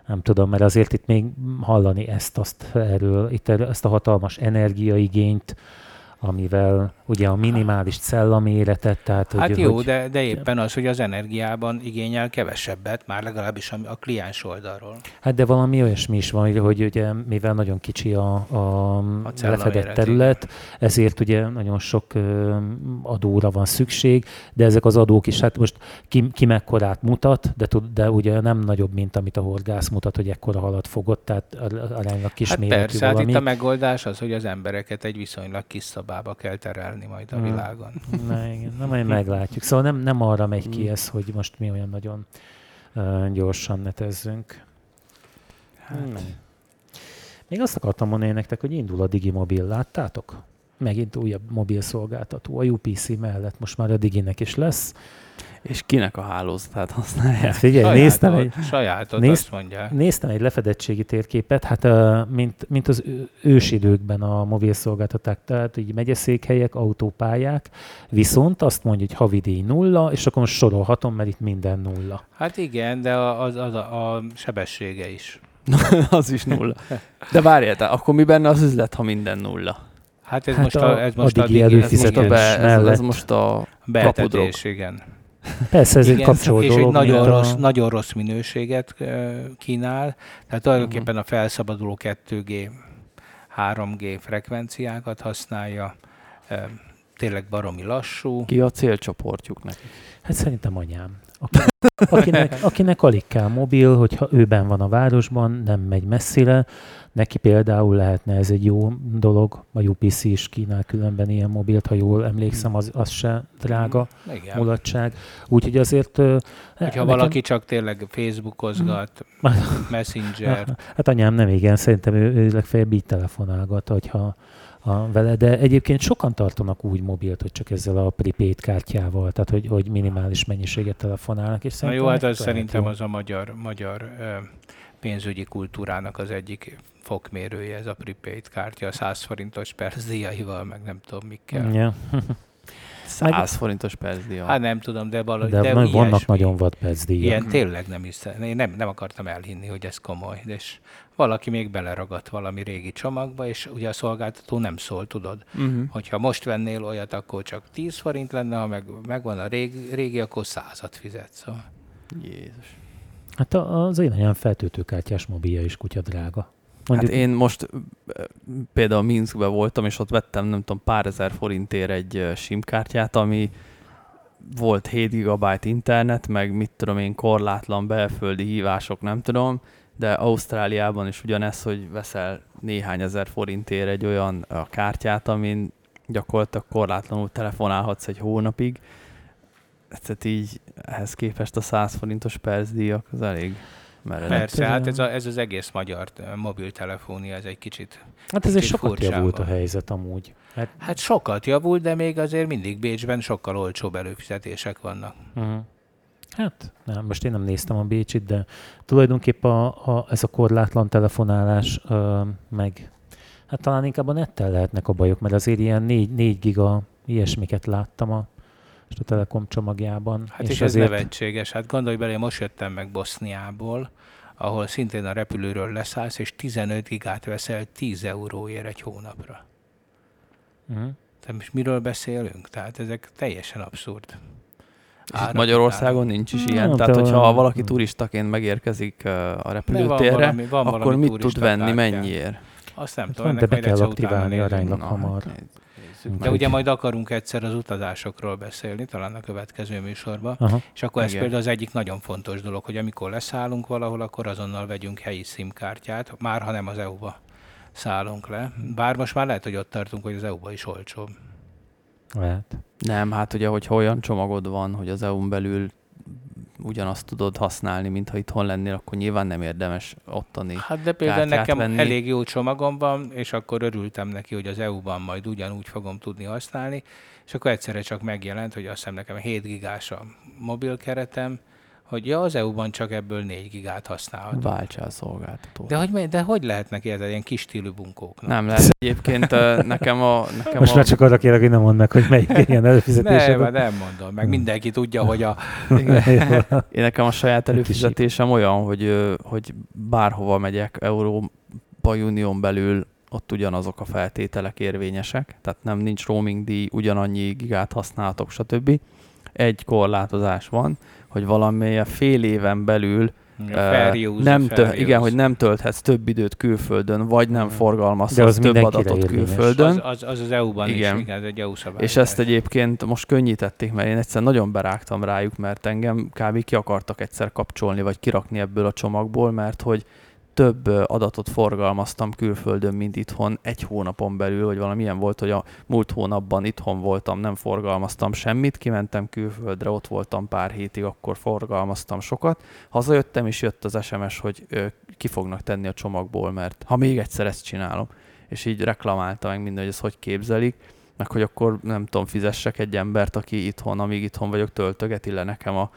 nem tudom, mert azért itt még hallani ezt, azt erről, itt ezt a hatalmas energiaigényt, amivel ugye a minimális cellaméretet, tehát Hát hogy, jó, hogy, de, de éppen az, hogy az energiában igényel kevesebbet, már legalábbis a, a kliens oldalról. Hát de valami olyasmi is van, hogy- ugye mivel nagyon kicsi a, a, a lefedett terület, ezért ugye nagyon sok adóra van szükség, de ezek az adók is, hát most ki, ki mekkorát mutat, de, tud, de ugye nem nagyobb, mint amit a horgász mutat, hogy ekkora halat fogott, tehát ar- aránylag kis Hát méretű persze, hát valami. itt a megoldás az, hogy az embereket egy viszonylag kis szobába kell terelni majd a Hmm. világon. Na, igen, na majd meglátjuk. Szóval nem, nem arra megy ki Mm. ez, hogy most mi olyan nagyon uh, gyorsan netezzünk. Hát, Nem. Még azt akartam mondani nektek, hogy indul a Digimobil, láttátok? Megint újabb mobil szolgáltató. A UPC mellett most már a Diginek is lesz. és kinek a hálózatát használják? Hát figyelj, néztem egy, sajátot nézd- azt mondják. néztem egy lefedettségi térképet, hát uh, mint, mint az ősidőkben a mobil szolgáltatók, tehát így megyeszékhelyek, autópályák, viszont azt mondja, hogy havidíj nulla, és akkor most sorolhatom, mert itt minden nulla. Hát igen, de a- az, az a, a sebessége is. az is nulla. De várjál, tehát akkor mi benne az üzlet, ha minden nulla? Hát ez Hát most a- a, ez most a a, digi digi, ez Ez most most a, előfizetés be, ez, most a betetés, igen. Persze, ez egy Igen, kapcsolódó és egy nagyon mint a- rossz, nagyon rossz minőséget kínál, tehát tulajdonképpen a felszabaduló 2G, 3G frekvenciákat használja, tényleg baromi lassú. ki a célcsoportjuk neki. Hát szerintem anyám. Akinek, akinek, akinek alig kell mobil, hogyha őben van a városban, nem megy messzire, neki például lehetne ez egy jó dolog, a UPC is kínál különben ilyen mobilt, ha jól emlékszem, az, az se drága Igen. mulatság. Úgyhogy azért... Hogyha nekem- valaki csak tényleg Facebookozgat, Messenger, Hát anyám nem igen, szerintem ő, ő legfeljebb így telefonálgat, hogyha a, vele, de egyébként sokan tartanak úgy mobilt, hogy csak ezzel a prepaid kártyával, tehát hogy, hogy minimális mennyiséget telefonálnak. És Na jó, hát az szerintem jó. az a magyar, magyar pénzügyi kultúrának az egyik fokmérője, ez a prepaid kártya, a 100 forintos percdíjaival, meg nem tudom mikkel. Ja. 100 forintos percdíja. Hát nem tudom, de valahogy... De, de vannak ilyesmi. nagyon vad percdíjak. Ilyen tényleg nem is, én nem, nem akartam elhinni, hogy ez komoly, de és valaki még beleragadt valami régi csomagba, és ugye a szolgáltató nem szól, tudod. Uh-huh. Hogyha most vennél olyat, akkor csak 10 forint lenne, ha meg, megvan a régi, régi akkor százat fizet. Szóval. Jézus. Hát az én anyám feltöltőkártyás mobilja is kutya drága. Hát én most például Minskben voltam, és ott vettem, nem tudom, pár ezer forintért egy SIM-kártyát, ami volt 7 GB internet, meg mit tudom én, korlátlan belföldi hívások, nem tudom, de Ausztráliában is ugyanez, hogy veszel néhány ezer forintért egy olyan kártyát, amin gyakorlatilag korlátlanul telefonálhatsz egy hónapig, tehát így ehhez képest a 100 forintos percdíjak az elég meredek. Persze, ez hát a- ez, a, ez az egész magyar ö, mobiltelefonia, ez egy kicsit... Hát ezért Kicsit sokat furcsán javult a helyzet amúgy. Hát, Hát sokat javult, de még azért mindig Bécsben sokkal olcsóbb előfizetések vannak. uh-huh. hát nem, most én nem néztem a Bécsit, de tulajdonképp a, a, ez a korlátlan telefonálás ö, meg hát talán inkább a nettel lehetnek a bajok, mert azért ilyen 4, 4 giga ilyesmiket láttam a, most a Telekom csomagjában. Hát és, és ez azért- nevetséges. Hát gondolj bele, én most jöttem meg Boszniából, ahol szintén a repülőről leszállsz, és 15 gigát veszel 10 euróért egy hónapra. Uh-huh. Tehát most miről beszélünk? Tehát ezek teljesen abszurd. És itt Magyarországon nincs is Nem, ilyen. de Tehát, hogyha valaki turistaként megérkezik a De van repülőtérre, valami, van akkor mit tud venni, kártya. mennyiért? Azt nem Hát tudom, de ennek be kell aktiválni aránylag Na, hamar. hát nézzük De meg. De ugye majd akarunk egyszer az utazásokról beszélni, talán a következő műsorban, Aha. és akkor ez Igen. például az egyik nagyon fontos dolog, hogy amikor leszállunk valahol, akkor azonnal vegyünk helyi SIM-kártyát, már ha nem az EU-ba szállunk le. Bár most már lehet, hogy ott tartunk, hogy az EU-ba is olcsóbb. Lehet. Nem, hát ugye, hogyha olyan csomagod van, hogy az EU-n belül ugyanazt tudod használni, mint ha itthon lennél, akkor nyilván nem érdemes ottani. Hát de például nekem venni. elég jó csomagom van, és akkor örültem neki, hogy az EU-ban majd ugyanúgy fogom tudni használni, és akkor egyszerre csak megjelent, hogy azt hiszem nekem 7 gigás a mobil keretem, hogy ja, az EU-ban csak ebből 4 gigát használhatok. Váltsál szolgáltatót. De hogy, de hogy lehetnek érted, ilyen kis stílű bunkóknak? Nem lehet. Egyébként nekem a... Nekem Most a... már csak arra kérek, hogy nem mondd meg, hogy melyik ilyen előfizetésed. Nem, nem mondom, meg mindenki tudja, hogy a... Én nekem a saját előfizetésem olyan, hogy, hogy bárhova megyek Európa Unión belül, ott ugyanazok a feltételek érvényesek, tehát nem nincs roaming díj, ugyanannyi gigát használhatok, stb. Egy korlátozás van, hogy valamilyen fél éven belül use, nem tö- igen, hogy nem tölthetsz több időt külföldön, vagy nem. De forgalmazhatsz az több adatot érvényes. külföldön. az, az, az, az EU-ban Igen. is, igen, ez egy EU szabály. És ezt egyébként most könnyítették, mert én egyszer nagyon berágtam rájuk, mert engem kb. ki akartak egyszer kapcsolni, vagy kirakni ebből a csomagból, mert hogy több adatot forgalmaztam külföldön, mint itthon egy hónapon belül, vagy valamilyen volt, hogy a múlt hónapban itthon voltam, nem forgalmaztam semmit, kimentem külföldre, ott voltam pár hétig, akkor forgalmaztam sokat. Hazajöttem, és jött az SMS, hogy ki fognak tenni a csomagból, mert ha még egyszer ezt csinálom, és így reklamálta meg minden, hogy ezt hogy képzelik, meg hogy akkor nem tudom, fizessek egy embert, aki itthon, amíg itthon vagyok, töltögeti le nekem a...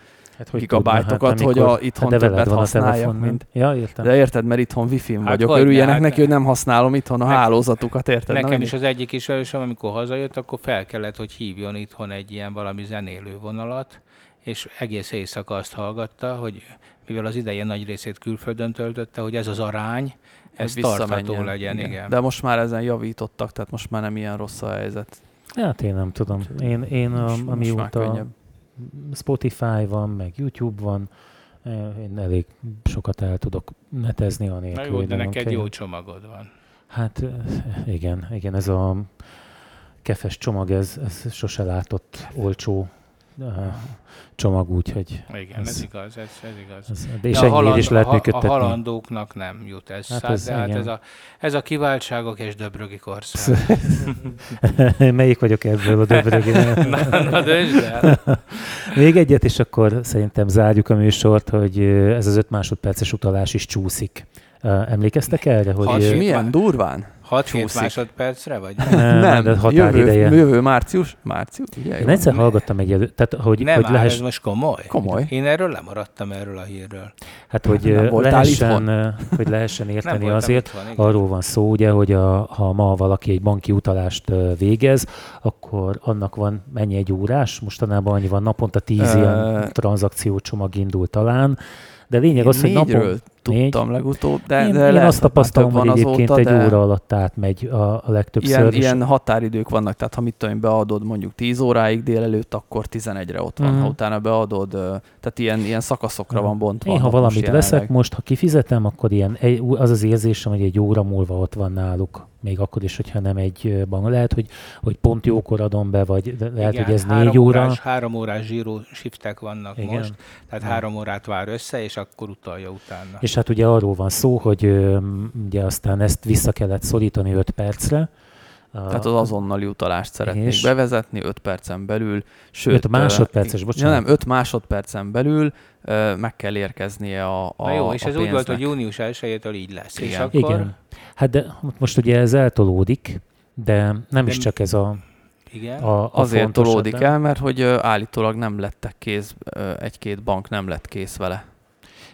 Hát, gigabájtokat, tudna, hogy a- itthon de veled többet van a használjak, mint- Ja, értem. De érted, mert itthon wifi-n Hát vagyok, hogyne, örüljenek hát- neki, hogy nem használom itthon a Nekem- hálózatukat, érted? Nekem Nem is az egyik ismerősöm, amikor hazajött, akkor fel kellett, hogy hívjon itthon egy ilyen valami zenélő vonalat, és egész éjszaka azt hallgatta, hogy mivel az ideje nagy részét külföldön töltötte, hogy ez az arány, ez hogy tartható legyen, igen. igen. De most már ezen javítottak, tehát most már nem ilyen rossz a helyzet. Hát én nem tudom. Én, én Most- a, most már amióta könnyebb. Spotify van, meg YouTube van, én elég sokat el tudok netezni Na anélkül. jó, hogy de neked kell- jó csomagod van. Hát igen, igen, ez a kefes csomag, ez, ez sose látott olcsó csomag, úgyhogy Igen, Ez- ez, igaz, ez, ez igaz. ez, de és De ennyiért is lehet a, a működtetni. halandóknak nem jut ez. Hát Hát ez de hát ez, a, ez a kiváltságok és döbrögi korszak. Melyik vagyok ebből a döbrögénél? na, na döntsd el. Még egyet, és akkor szerintem zárjuk a műsort, hogy ez az öt másodperces utalás is csúszik. Emlékeztek erre, hogy... És milyen durván? 6-7 Csúszik. másodpercre vagy? Nem, de határideje. Jövő, jövő március? Március? Ugye? Én egyszer hallgattam egy elő, tehát hogy, Nem hogy áll, lehess, ez most komoly? Komoly. Én erről lemaradtam erről a hírről. hát, hogy Nem eh, lehessen, itthon? eh, hogy lehessen Nem érteni voltam azért, itthon, igen. arról van szó, ugye, hogy a, ha ma valaki egy banki utalást végez, akkor annak van mennyi egy órás? Mostanában annyi van, naponta tíz Ö, ilyen tranzakciócsomag indul talán. De lényeg az, hogy napon... tudtam legutóbb, de, én, de én lehet, azt tapasztalom, hogy egyébként azóta, egy óra alatt átmegy a, a legtöbbször. Ilyen, és- ilyen határidők vannak, tehát ha mit tudom, én, beadod mondjuk 10 óráig délelőtt, akkor 11-re ott van. Mhm. Ha utána beadod, tehát ilyen, ilyen szakaszokra van bontva. Én, ha valamit most veszek, jelenleg. most ha kifizetem, akkor ilyen, az az érzésem, hogy egy óra múlva ott van náluk. Még akkor is, hogyha nem egy bank. Lehet, hogy, hogy pont jókor adom be, vagy lehet, Igen, hogy ez négy óra. Órás, három órás zsíró shiftek vannak Igen. most, tehát Ja. három órát vár össze, és akkor utalja utána. És hát ugye arról van szó, hogy ö, ugye aztán ezt vissza kellett szorítani 5 percre, Tehát az azonnali utalást szeretnék És? bevezetni 5 percen belül, sőt... Öt másodperces, ö, bocsánat. Nem, 5 másodpercen belül meg kell érkeznie a, a Na jó, és a ez úgy volt, pénznek. hogy június 1-től így lesz. És Igen. akkor Igen. Hát de most ugye ez eltolódik, de nem De is csak ez a, Igen. a, a Azért tolódik el, mert hogy állítólag nem lettek kész, egy-két bank nem lett kész vele.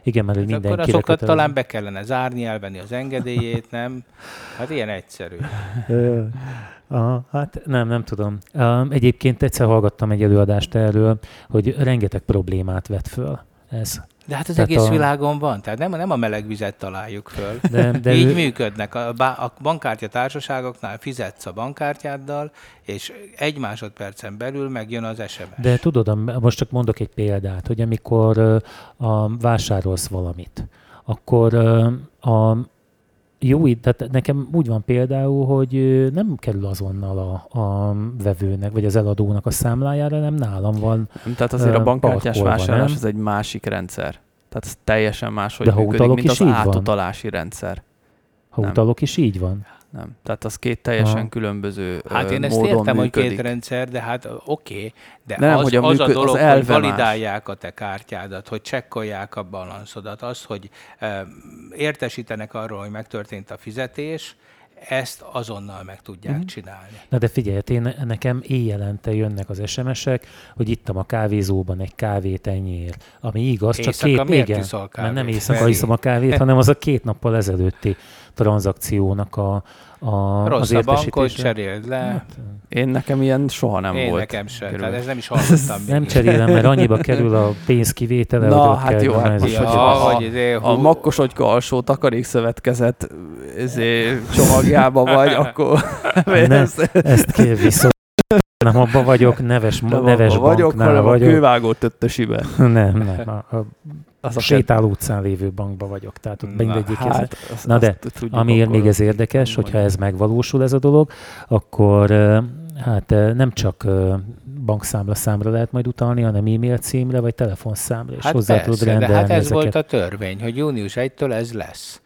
Igen, mert Hát akkor mindenkire azokat kötelező. talán be kellene zárni, elvenni az engedélyét, nem? Hát ilyen egyszerű. Aha, hát nem, nem tudom. Egyébként egyszer hallgattam egy előadást erről, hogy rengeteg problémát vet föl ez. De hát az Tehát egész a- világon van, tehát nem, nem a meleg vizet találjuk föl. De, de Így ő, működnek. A, bá- a bankkártya társaságoknál fizetsz a bankkártyáddal, és egy másodpercen belül megjön az SMS. de tudod, most csak mondok egy példát, hogy amikor a, vásárolsz valamit, akkor a jó, tehát nekem úgy van például, hogy nem kerül azonnal a, a vevőnek, vagy az eladónak a számlájára, nem nálam van. Tehát azért a bankkártyás vásárlás nem? az egy másik rendszer. Tehát ez teljesen máshogy De ha működik, mint az így van? átutalási rendszer. Ha Nem. utalok is így van. Nem. Tehát az két teljesen Aha. különböző Hát én ezt módon értem, működik. hogy két rendszer, de hát oké, okay, de, De nem, az, hogy a az a működ- az dolog, hogy elve más. validálják a te kártyádat, hogy csekkolják a balanszodat, az, hogy e, értesítenek arról, hogy megtörtént a fizetés, ezt azonnal meg tudják Mhm. mm. csinálni. Na de figyelj, hát én, nekem éjjelente jönnek az SMS-ek, hogy ittam a kávézóban egy kávét ennyiért. Ami igaz, csak Éjszaka két, miért igen, mert nem éjszaka Feri? iszom a kávét, hanem az a két nappal ezelőtti tranzakciónak a, a Rossz az a bankot, cseréld le. Hát, Én nekem ilyen soha nem Én volt. nekem sem, körülbelül. tehát ez nem is hallottam nem cserélem, mert annyiba kerül a pénz kivétele, Na, hát kell jó, hát ez vagy- a- izé, A hú- makkosogyka alsó takarékszövetkezet ezé, csomagjába vagy, akkor Ne, ezt kell viszont. Nem abban vagyok, neves, nem neves abba vagyok, banknál hanem a vagyok. kővágó töttösiben. Nem, nem. A, a Az a sétáló utcán lévő bankban vagyok, tehát ott Na, mindegyik ez. Hát, azt, Na de, Amiért még ez érdekes, nem hogyha ez megvalósul ez a dolog, akkor hát nem csak bankszámla számra lehet majd utalni, hanem e-mail címre vagy telefonszámra, és Hát hozzá persze, tudod de rendelni hát ez ezeket. volt a törvény, hogy június 1-től ez lesz.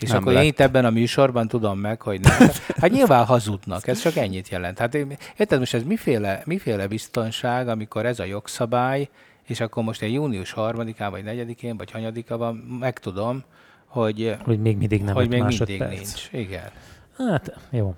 És Nem akkor lett. én itt ebben a műsorban tudom meg, hogy nem. Hát nyilván hazudnak, ez csak ennyit jelent. Hát érted, most ez miféle, miféle biztonság, amikor ez a jogszabály, és akkor most én június 3-án, vagy 4-én, vagy hanyadika van, megtudom, hogy, Hogy még mindig nem hogy egy még másodperc. mindig nincs. Igen. Hát, jó.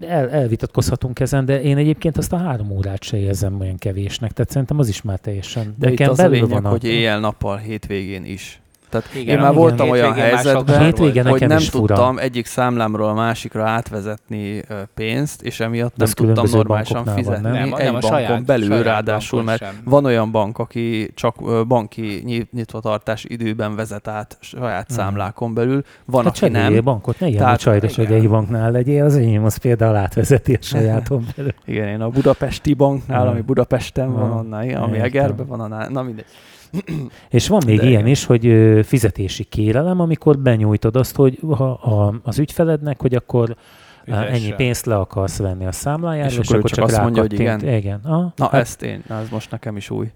El, elvitatkozhatunk ezen, de én egyébként azt a három órát se érzem olyan kevésnek, tehát szerintem az is már teljesen. De itt nekem az a lényeg, van a- hogy éjjel-nappal, hétvégén is. Tehát Igen, én már igen. voltam olyan helyzetben, hogy nem tudtam egyik számlámról a másikra átvezetni pénzt, és emiatt De nem tudtam normálisan van, fizetni. nem? Nem, egy nem, a bankon saját- belül saját ráadásul, mert sem. van olyan bank, aki csak banki nyit- nyitvatartás időben vezet át saját Mhm. számlákon belül, van, Hát aki nem. bankot, ne ilyen Tehát- csajdos, hogy egy banknál legyél, az enyém az például átvezeti a sajáton belül. Igen, én a budapesti banknál, ami Budapesten van, annál, igen, ami. Egerben van, annál, na mindegy. És van még De ilyen is, hogy fizetési kérelem, amikor benyújtod azt, hogy ha a, az ügyfelednek, hogy akkor á, ennyi pénzt le akarsz venni a számlájáról, És és, akkor csak csak, azt mondja, hogy igen? Igen. Ah, Na hát, ezt én, na, ez most nekem is új.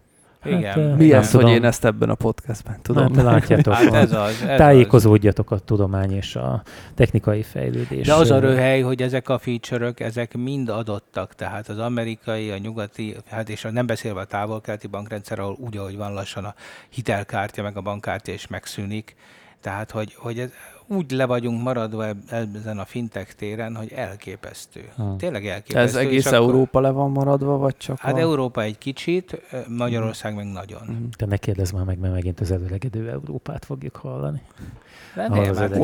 Igen. ö, Mi nem az, hogy én ezt ebben a podcastben tudom? Nem, látjátok, Hát ez az. Ez az. tájékozódjatok a tudomány és a technikai fejlődés. De az a röhely, hogy ezek a feature ezek mind adottak, tehát az amerikai, a nyugati, hát és a nem beszélve a távol-keleti bankrendszer, ahol úgy, ahogy van lassan a hitelkártya, meg a bankkártya is megszűnik. Tehát, hogy, hogy ez, úgy le vagyunk maradva ezen a fintech téren, hogy elképesztő. Hmm. Tényleg elképesztő. Ez és egész akkor- Európa le van maradva, vagy csak Hát a... Európa egy kicsit, Magyarország meg nagyon. Mhm. Te ne kérdezz már meg, mert megint az előregedő Európát fogjuk hallani. De nem, az hát?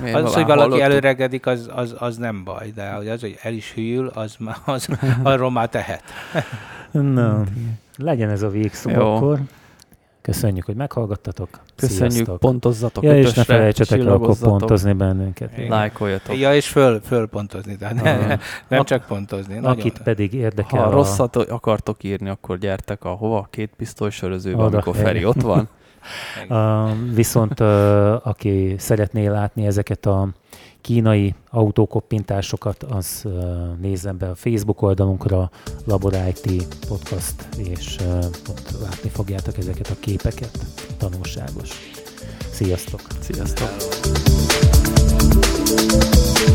Miért Az, hogy valaki hallottuk? előregedik, az, az, az nem baj, de hogy az, hogy el is hűl, az, az, arról már tehet. Na, legyen ez a végszó Jó. akkor. Köszönjük, hogy meghallgattatok. Köszönjük, Sziasztok. pontozzatok Ja, és ne felejtsetek el akkor pontozni bennünket. Lájkoljatok. Ja, és föl, fölpontozni, tehát ne, Ah. nem Ak- csak pontozni. Nagyon, Akit pedig érdekel Ha a... rosszat akartok írni, akkor gyertek a hova? Két pisztoly sörözőbe, Oda, amikor Feri ott van. Uh, viszont uh, aki szeretné látni ezeket a kínai autókoppintásokat, az uh, nézzen be a Facebook oldalunkra, Labor IT podcast, és ott látni fogjátok ezeket a képeket. Tanulságos. Sziasztok! Sziasztok! Hello.